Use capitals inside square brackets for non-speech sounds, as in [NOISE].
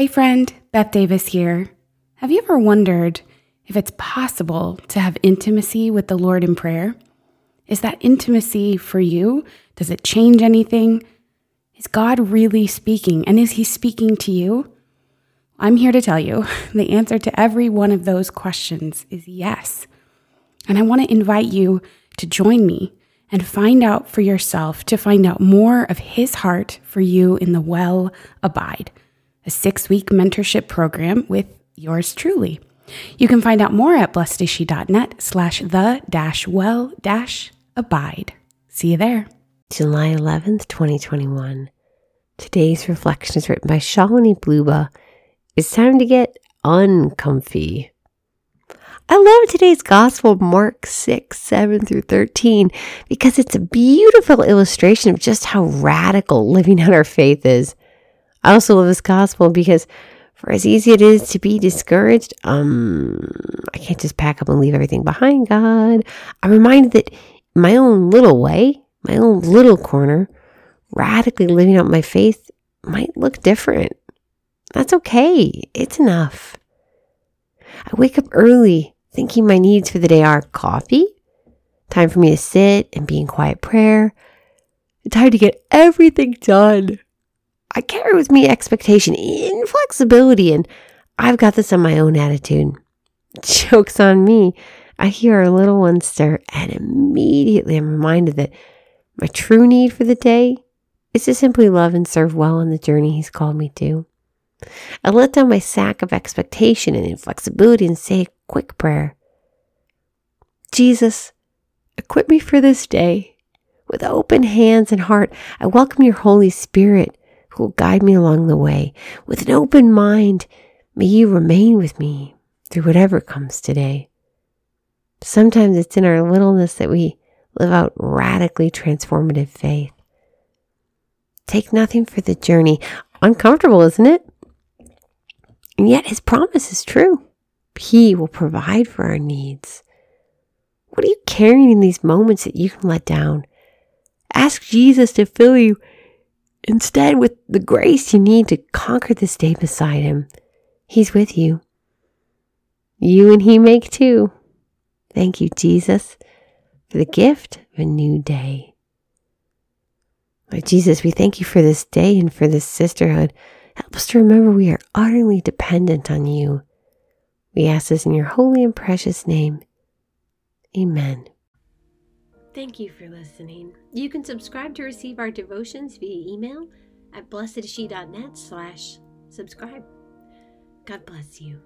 Hey, friend, Beth Davis here. Have you ever wondered if it's possible to have intimacy with the Lord in prayer? Is that intimacy for you? Does it change anything? Is God really speaking? And is He speaking to you? I'm here to tell you [LAUGHS] the answer to every one of those questions is yes. And I want to invite you to join me and find out for yourself, to find out more of His heart for you in the Well Abide a six week mentorship program with yours truly. You can find out more at blessedshe.net slash the dash well dash abide. See you there. July 11th, 2021. Today's reflection is written by Shalini Bluba. It's time to get uncomfy. I love today's gospel, Mark 6, 7 through 13, because it's a beautiful illustration of just how radical living out our faith is. I also love this gospel because for as easy it is to be discouraged, um, I can't just pack up and leave everything behind, God. I'm reminded that my own little way, my own little corner, radically living out my faith might look different. That's okay. It's enough. I wake up early thinking my needs for the day are coffee, time for me to sit and be in quiet prayer, time to get everything done I carry with me expectation, inflexibility, and I've got this on my own attitude. [LAUGHS] Joke's on me. I hear our little one stir, and immediately I'm reminded that my true need for the day is to simply love and serve well on the journey He's called me to. I let down my sack of expectation and inflexibility and say a quick prayer Jesus, equip me for this day. With open hands and heart, I welcome your Holy Spirit will guide me along the way. With an open mind, may you remain with me through whatever comes today. Sometimes it's in our littleness that we live out radically transformative faith. Take nothing for the journey. Uncomfortable, isn't it? And yet his promise is true. He will provide for our needs. What are you carrying in these moments that you can let down? Ask Jesus to fill you Instead, with the grace you need to conquer this day beside Him, He's with you. You and He make two. Thank you, Jesus, for the gift of a new day. Lord Jesus, we thank you for this day and for this sisterhood. Help us to remember we are utterly dependent on you. We ask this in your holy and precious name. Amen. Thank you for listening. You can subscribe to receive our devotions via email at blessedshe.net slash subscribe. God bless you.